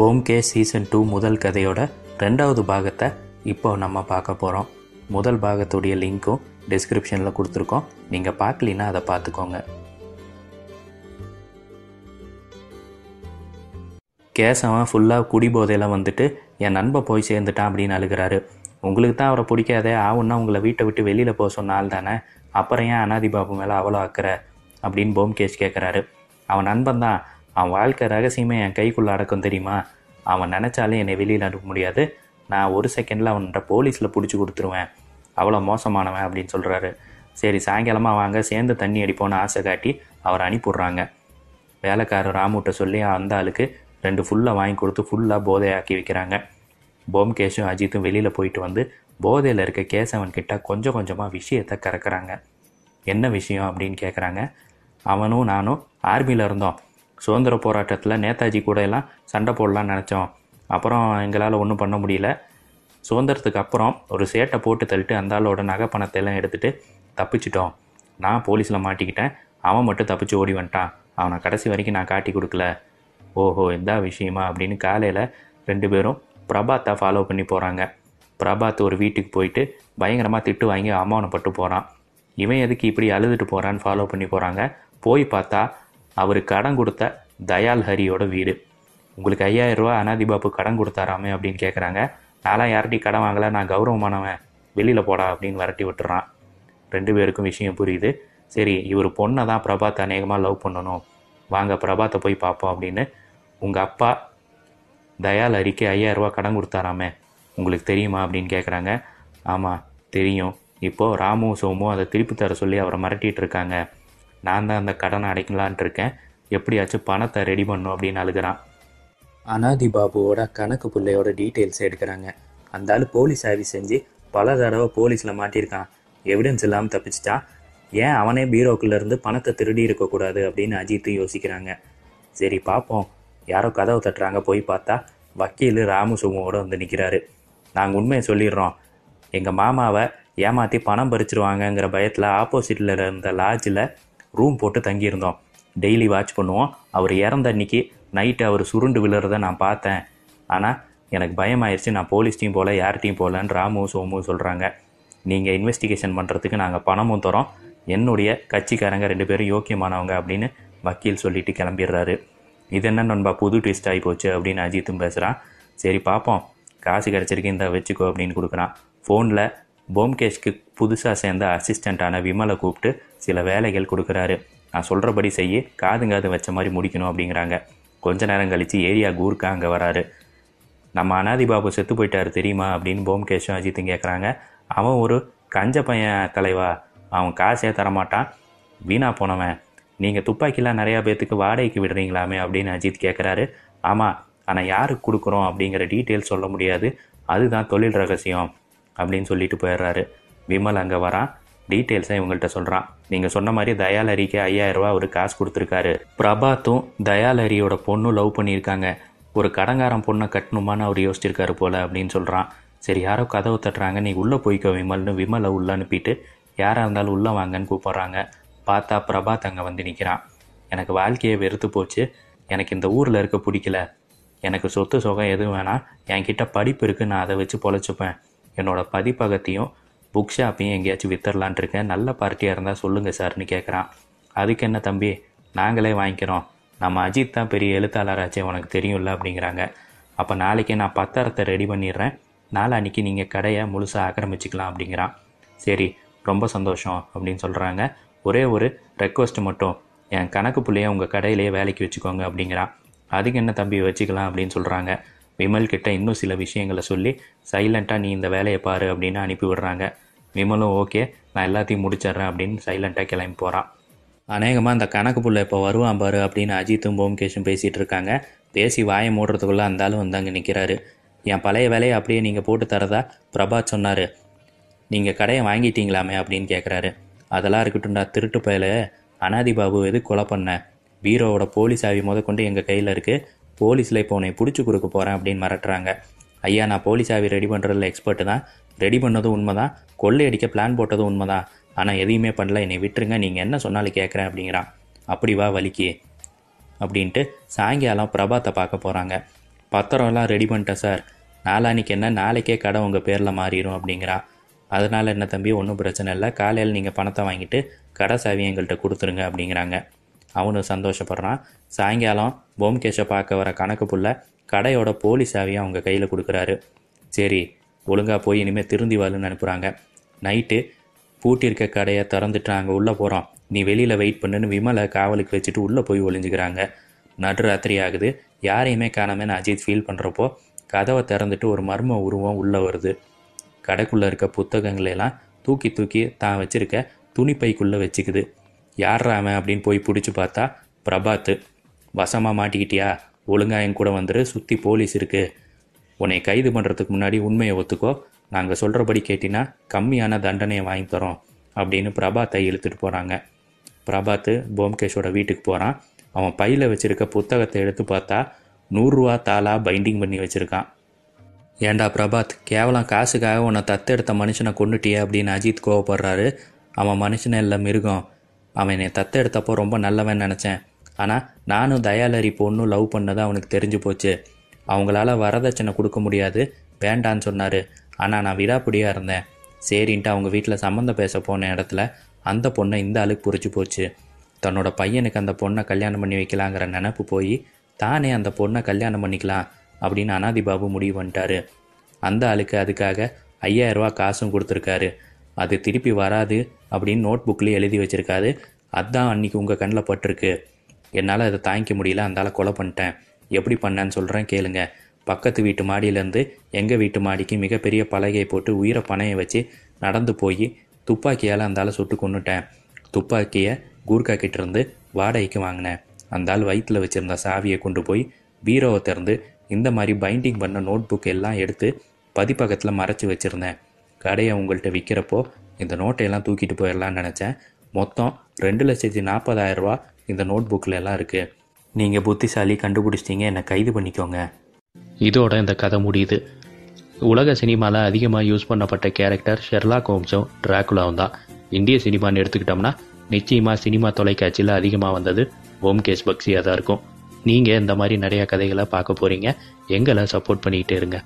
போம்கே season two முதல் கதையோட ரெண்டாவது பாகத்தை இப்போ நம்ம பார்க்க போகிறோம் முதல் பாகத்துடைய லிங்க்கும் டிஸ்கிரிப்ஷனில் கொடுத்துருக்கோம். நீங்கள் பார்க்கலின்னா அதை பார்த்துக்கோங்க. கேசவன் ஃபுல்லாக குடிபோதையில் வந்துட்டு என் நண்பன் போய் சேர்ந்துட்டான் அப்படின்னு அழுகிறாரு. உங்களுக்கு தான் அவரை பிடிக்காதே ஆவுன்னா உங்களை வீட்டை விட்டு வெளியில் போக சொன்ன ஆள் தானே? அப்புறம் ஏன் அனாதி பாபு மேலே அவ்வளோ அக்கறை அப்படின்னு போம்கேஷ் கேட்குறாரு அவன் நண்பன் தான் அவன் வாழ்க்கை ரகசியமே என் கைக்குள்ளே அடக்கம் தெரியுமா? அவன் நினச்சாலே என்னை வெளியில் அனுப்ப முடியாது. நான் ஒரு செகண்டில் அவன்கிட்ட போலீஸில் பிடிச்சி கொடுத்துருவேன். அவ்வளோ மோசமானவன் அப்படின்னு சொல்கிறாரு சரி சாயங்காலமாக வாங்க சேர்ந்து தண்ணி அடிப்போன்னு ஆசை காட்டி அவரை அனுப்பிடுறாங்க வேலைக்காரர் ராமுட்ட சொல்லி அந்த ஆளுக்கு ரெண்டு ஃபுல்லாக வாங்கி கொடுத்து ஃபுல்லாக போதையாக்கி வைக்கிறாங்க. போம்கேஷும் அஜித்தும் வெளியில் போயிட்டு வந்து போதையில் இருக்க கேசவன் கிட்ட கொஞ்சம் கொஞ்சமாக விஷயத்தை கறக்குறாங்க. என்ன விஷயம் அப்படின்னு கேட்குறாங்க அவனும் நானும் ஆர்மியில் இருந்தோம். சுதந்திர போராட்டத்தில் நேதாஜி கூட எல்லாம் சண்டை போடலான்னு நினச்சோம். அப்புறம் எங்களால் ஒன்றும் பண்ண முடியல. சுதந்திரத்துக்கு அப்புறம் ஒரு சேட்டை போட்டு தள்ளிட்டு அந்த ஆளோட நகை பணத்தை எல்லாம் எடுத்துகிட்டு தப்பிச்சிட்டோம். நான் போலீஸில் மாட்டிக்கிட்டேன். அவன் மட்டும் தப்பிச்சு ஓடி வந்துட்டான். அவனை கடைசி வரைக்கும் நான் காட்டி கொடுக்கல. ஓஹோ இதான் விஷயமா அப்படின்னு காலையில் ரெண்டு பேரும் பிரபாத்தை ஃபாலோ பண்ணி போகிறாங்க பிரபாத் ஒரு வீட்டுக்கு போயிட்டு பயங்கரமாக திட்டு வாங்கி அவமானப்பட்டு போகிறான் இவன் எதுக்கு இப்படி அழுதுட்டு போகிறான்னு ஃபாலோ பண்ணி போகிறாங்க போய் பார்த்தா அவர் கடன் கொடுத்த தயால் ஹரியோட வீடு. உங்களுக்கு ஐயாயிரம் ரூபா அனாதி பாபு கடன் கொடுத்தாராமே அப்படின்னு கேட்குறாங்க நான்லாம் யார்கிட்டையும் கடன் வாங்கலை நான் கௌரவமானவன் வெளியில் போடா அப்படின்னு விரட்டி விட்டுறான். ரெண்டு பேருக்கும் விஷயம் புரியுது. சரி இவர் பொண்ணை தான் பிரபாத் அநேகமாக லவ் பண்ணணும். வாங்க பிரபாத்தை போய் பார்ப்போம் அப்படின்னு உங்கள் அப்பா தயால் ஹரிக்கு ஐயாயிரரூவா கடன் கொடுத்தாராமே. உங்களுக்கு தெரியுமா அப்படின்னு கேட்குறாங்க ஆமாம் தெரியும். இப்போது ராமும் சோமும் அதை திருப்பி தர சொல்லி அவரை மிரட்டிகிட்டு இருக்காங்க. நான் தான் அந்த கடனை அடைக்கலான்ட்டு இருக்கேன் எப்படியாச்சும் பணத்தை ரெடி பண்ணும் அப்படின்னு அழுகிறான். அனாதி பாபுவோட கணக்கு பிள்ளையோட டீட்டெயில்ஸ் எடுக்கிறாங்க. அந்த ஆள் போலீஸ் சர்வீஸ் செஞ்சு பல தடவை போலீஸில் மாட்டியிருக்கான். எவிடன்ஸ் இல்லாமல் தப்பிச்சிட்டான் ஏன் அவனே பீரோக்குள்ளேருந்து பணத்தை திருடி இருக்கக்கூடாது அப்படின்னு அஜித்து யோசிக்கிறாங்க. சரி பார்ப்போம் யாரோ கதவை தட்டுறாங்க போய் பார்த்தா வக்கீல் ராமு வந்து நிற்கிறாரு நாங்கள் உண்மையை சொல்லிடுறோம். எங்கள் மாமாவை ஏமாற்றி பணம் பறிச்சிருவாங்கங்கிற பயத்தில் ஆப்போசிட்டில் இருந்த லாட்ஜில் ரூம் போட்டு தங்கியிருந்தோம். டெய்லி வாட்ச் பண்ணுவோம். அவர் இறந்த அன்னைக்கு நைட்டு அவர் சுருண்டு விழுறத நான் பார்த்தேன். ஆனால் எனக்கு பயமாயிருச்சு. நான் போலீஸ்டையும் போகல யார்கிட்டையும் போகலன்னு ராமு சோமு சொல்கிறாங்க நீங்கள் இன்வெஸ்டிகேஷன் பண்ணுறதுக்கு நாங்கள் பணமும் தரோம். என்னுடைய கட்சிக்காரங்க ரெண்டு பேரும் யோக்கியமானவங்க அப்படின்னு வக்கீல் சொல்லிட்டு கிளம்பிடுறாரு. இது என்ன நண்பா புது ட்விஸ்ட் ஆகி போச்சு அப்படின்னு அஜித்தும் பேசுகிறான் சரி பார்ப்போம் காசு கிடச்சிருக்கு இந்த வச்சுக்கோ அப்படின்னு கொடுக்குறான். ஃபோனில் போம்கேஷ்க்கு புதுசாக சேர்ந்த அசிஸ்டண்ட்டான விமலை கூப்பிட்டு சில வேலைகள் கொடுக்குறாரு. நான் சொல்கிறபடி செய்ய காதுங்காது வச்ச மாதிரி முடிக்கணும் அப்படிங்கிறாங்க. கொஞ்ச நேரம் கழித்து ஏரியா கூர்க்கா அங்கே வராரு. நம்ம அனாதி பாபு செத்து போயிட்டாரு தெரியுமா அப்படின்னு போம்கேஷும் அஜித்தும் கேட்குறாங்க அவன் ஒரு கஞ்ச பையன் தலைவா. அவன் காசே தரமாட்டான். வீணா போனவன். நீங்கள் துப்பாக்கிலாம் நிறையா பேர்த்துக்கு வாடகைக்கு விடுறீங்களாமே அப்படின்னு அஜித் கேட்குறாரு ஆமாம் ஆனால் யாருக்கு கொடுக்குறோம் அப்படிங்கிற டீட்டெயில்ஸ் சொல்ல முடியாது. அதுதான் தொழில் ரகசியம் அப்படின்னு சொல்லிட்டு போயிடுறாரு. விமல் அங்கே வரான் டீட்டெயில்ஸை இவங்கள்ட்ட சொல்கிறான் நீங்கள் சொன்ன மாதிரி தயாலரிக்கு ஐயாயிரரூவா அவர் காசு கொடுத்துருக்காரு. பிரபாத்தும் தயாலரியோட பொண்ணும் லவ் பண்ணியிருக்காங்க. ஒரு கடங்காரன் பொண்ணை கட்டணுமான்னு அவர் யோசிச்சிருக்காரு போல அப்படின்னு சொல்கிறான் சரி யாரோ கதவு தட்டுறாங்க. நீ உள்ளே போய்க்கோ விமல்னு விமலை உள்ளே அனுப்பிட்டு யாராக இருந்தாலும் உள்ளே வாங்கன்னு கூப்பிட்றாங்க. பார்த்தா பிரபாத் அங்கே வந்து நிற்கிறான் எனக்கு வாழ்க்கையை வெறுத்து போச்சு. எனக்கு இந்த ஊரில் இருக்க பிடிக்கல. எனக்கு சொத்து சுகம் எதுவும் வேணாம். என்கிட்ட படிப்பு இருக்குது நான் அதை வச்சு பொழைச்சிப்பேன். என்னோடய பதிப்பகத்தையும் புக் ஷாப்பையும் எங்கேயாச்சும் வித்தரலான் இருக்கேன் நல்ல பார்ட்டியாக இருந்தால் சொல்லுங்கள் சார்னு கேட்குறான் அதுக்கு என்ன தம்பி? நாங்களே வாங்கிக்கிறோம். நம்ம அஜித் தான் பெரிய எழுத்தாளராச்சே உனக்கு தெரியும்ல அப்படிங்கிறாங்க. அப்போ நாளைக்கு நான் பத்திரத்தை ரெடி பண்ணிடுறேன். நாளான்னைக்கு நீங்கள் கடையை முழுசாக ஆக்கிரமிச்சிக்கலாம் அப்படிங்கிறான். சரி ரொம்ப சந்தோஷம் அப்படின்னு சொல்கிறாங்க ஒரே ஒரு ரெக்வஸ்ட் மட்டும். என் கணக்கு பிள்ளைய உங்கள் கடையிலேயே வேலைக்கு வச்சுக்கோங்க அப்படிங்கிறான். அதுக்கு என்ன தம்பி வச்சுக்கலாம் அப்படின்னு சொல்கிறாங்க விமல் கிட்ட இன்னும் சில விஷயங்களை சொல்லி சைலண்ட்டாக நீ இந்த வேலையை பாரு அப்படின்னு அனுப்பி விடுறாங்க. விமலும் ஓகே நான் எல்லாத்தையும் முடிச்சிட்றேன் அப்படின்னு சைலண்ட்டாக கிளம்பி போகிறான் அநேகமாக அந்த கணக்கு புள்ள இப்போ வருவான் பாரு அப்படின்னு அஜித்தும் போம்கேஷும் பேசிகிட்டு இருக்காங்க. பேசி வாயை மூடுறதுக்குள்ளே அந்த வந்து அங்கே நிற்கிறாரு என் பழைய வேலையை அப்படியே நீங்கள் போட்டு தரதா? பிரபாத் சொன்னார். நீங்கள் கடையை வாங்கிட்டீங்களாமே? அப்படின்னு கேட்குறாரு அதெல்லாம் இருக்கட்டும்டா திருட்டு பயல. அனாதி பாபு எது கொலை பண்ண? பீரோவோட போலீஸ் ஆவி முத கொண்டு எங்கள் கையில் இருக்குது போலீஸில் இப்போ உன்னை பிடிச்சி கொடுக்க போகிறேன் அப்படின்னு மிரட்டுறாங்க. ஐயா நான் போலீஸ் ஆவி ரெடி பண்ணுறதுல எக்ஸ்பர்ட்டு தான். ரெடி பண்ணதும் உண்மை தான் கொள்ளையடிக்க பிளான் போட்டதும் உண்மை தான் ஆனால் எதையுமே பண்ணல. என்னை விட்டுருங்க. நீங்கள் என்ன சொன்னாலும் கேட்குறேன் அப்படிங்கிறான். அப்படி வா வலிக்கு. அப்படின்ட்டு சாயங்காலம் பிரபாத்தை பார்க்க போகிறாங்க பத்திரம்லாம் ரெடி பண்ணிட்டேன் சார் நாளானிக்கு என்ன? நாளைக்கே கடை உங்கள் பேரில் மாறிடும் அப்படிங்கிறான் அதனால் என்ன தம்பி ஒன்றும் பிரச்சனை இல்லை. காலையில் நீங்கள் பணத்தை வாங்கிட்டு கடை சாவி எங்கள்கிட்ட கொடுத்துருங்க அப்படிங்கிறாங்க. அவனும் சந்தோஷப்படுறான். சாயங்காலம் போம்கேஷை பார்க்க வர கணக்கு புள்ள கடையோட போலீஸ் சாவியை அவங்க கையில் கொடுக்குறாரு. சரி ஒழுங்காக போய் இனிமேல் திருந்தி வரலன்னு அனுப்புகிறாங்க நைட்டு பூட்டியிருக்க கடையை திறந்துட்டு நாங்கள் உள்ளே போகிறோம் நீ வெளியில் வெயிட் பண்ணுன்னு விமலை காவலுக்கு வச்சுட்டு உள்ளே போய் ஒளிஞ்சுக்கிறாங்க. நடுராத்திரி ஆகுது. யாரையுமே காணாமன்னு அஜித் ஃபீல் பண்ணுறப்போ கதவை திறந்துட்டு ஒரு மர்ம உருவம் உள்ளே வருது. கடைக்குள்ளே இருக்க புத்தகங்களெல்லாம் தூக்கி தூக்கி தான் வச்சுருக்க துணிப்பைக்குள்ளே வச்சுக்குது. யார்ரா அவன் அப்படின்னு போய் பிடிச்சி பார்த்தா பிரபாத்து. வசமாக மாட்டிக்கிட்டியா? ஒழுங்காயம் கூட வந்துரு சுற்றி போலீஸ் இருக்குது உன்னை கைது பண்ணுறதுக்கு முன்னாடி உண்மையை ஒத்துக்கோ. நாங்கள் சொல்கிறபடி கேட்டினா கம்மியான தண்டனையை வாங்கி தரோம் அப்படின்னு பிரபாத்தை இழுத்துட்டு போகிறாங்க பிரபாத்து போம்கேஷோட வீட்டுக்கு போகிறான் அவன் பையில் வச்சுருக்க புத்தகத்தை எடுத்து பார்த்தா நூறுரூவா தாளாக பைண்டிங் பண்ணி வச்சுருக்கான். ஏண்டா பிரபாத் கேவலம் காசுக்காக உன்னை தத்தெடுத்த மனுஷனை கொண்டுட்டியே அப்படின்னு அஜித் கோவப்படுறாரு. அவன் மனுஷனை இல்லை மிருகம். அவன் என்னை தத்தெடுத்தப்போ ரொம்ப நல்லவன் நினச்சேன். ஆனால் நானும் தயாலரி பொண்ணும் லவ் பண்ணது அவனுக்கு தெரிஞ்சு போச்சு. அவங்களால வரதட்சணை கொடுக்க முடியாது. வேண்டான்னு சொன்னார். ஆனால் நான் விடாப்பிடியாக இருந்தேன். சரின்ட்டு அவங்க வீட்டில் சம்மந்தம் பேச போன இடத்துல அந்த பொண்ணை இந்த ஆளுக்கு புரிச்சு போச்சு. தன்னோட பையனுக்கு அந்த பொண்ணை கல்யாணம் பண்ணி வைக்கலாங்கிற நினப்பு போய் தானே அந்த பொண்ணை கல்யாணம் பண்ணிக்கலாம் அப்படின்னு அனாதி பாபு முடிவு பண்ணிட்டாரு. அந்த ஆளுக்கு அதுக்காக ஐயாயிரம் காசும் கொடுத்துருக்காரு. அது திருப்பி வராது அப்படின்னு நோட் புக்லேயே எழுதி வச்சிருக்காரு. அதுதான் அன்னைக்கு உங்கள் கண்ணில் பட்டிருக்கு. என்னால் அதை தாங்கிக்க முடியல. அந்த ஆளை கொலை பண்ணிட்டேன். எப்படி பண்ணேன்னு சொல்கிறேன் கேளுங்க. பக்கத்து வீட்டு மாடியிலேருந்து எங்கள் வீட்டு மாடிக்கு மிகப்பெரிய பலகையை போட்டு உயிரை பணையை வச்சு நடந்து போய் துப்பாக்கியால் அந்த ஆளை சுட்டு கொன்னுட்டேன். துப்பாக்கியை கூர்க்கா கிட்டேருந்து வாடகைக்கு வாங்கினேன். அந்த ஆள் வயிற்றில் வச்சுருந்த சாவியை கொண்டு போய் பீரோவை திறந்து இந்த மாதிரி பைண்டிங் பண்ண நோட் புக் எல்லாம் எடுத்து பதிப்பகத்தில் மறைச்சி வச்சுருந்தேன். கடையை உங்கள்கிட்ட விற்கிறப்போ இந்த நோட்டையெல்லாம் தூக்கிட்டு போயிடலான்னு நினச்சேன். மொத்தம் ரெண்டு லட்சத்தி நாற்பதாயிரம் ரூபா இந்த நோட் புக்கில் எல்லாம் இருக்குது நீங்கள் புத்திசாலி கண்டுபிடிச்சிட்டீங்க என்னை கைது பண்ணிக்கோங்க. இதோட இந்த கதை முடியுது. உலக சினிமாவில் அதிகமாக யூஸ் பண்ணப்பட்ட கேரக்டர் ஷெர்லாக் ஹோம்ஸும் டிராகுலாவும் தான். இந்திய சினிமான்னு எடுத்துக்கிட்டோம்னா நிச்சயமாக சினிமா தொலைக்காட்சியில் அதிகமாக வந்தது ஓம்கேஷ் பக்ஸியாக தான் இருக்கும். நீங்கள் இந்த மாதிரி நிறையா கதைகளை பார்க்க போகிறீங்க எங்களை சப்போர்ட் பண்ணிக்கிட்டே இருங்க.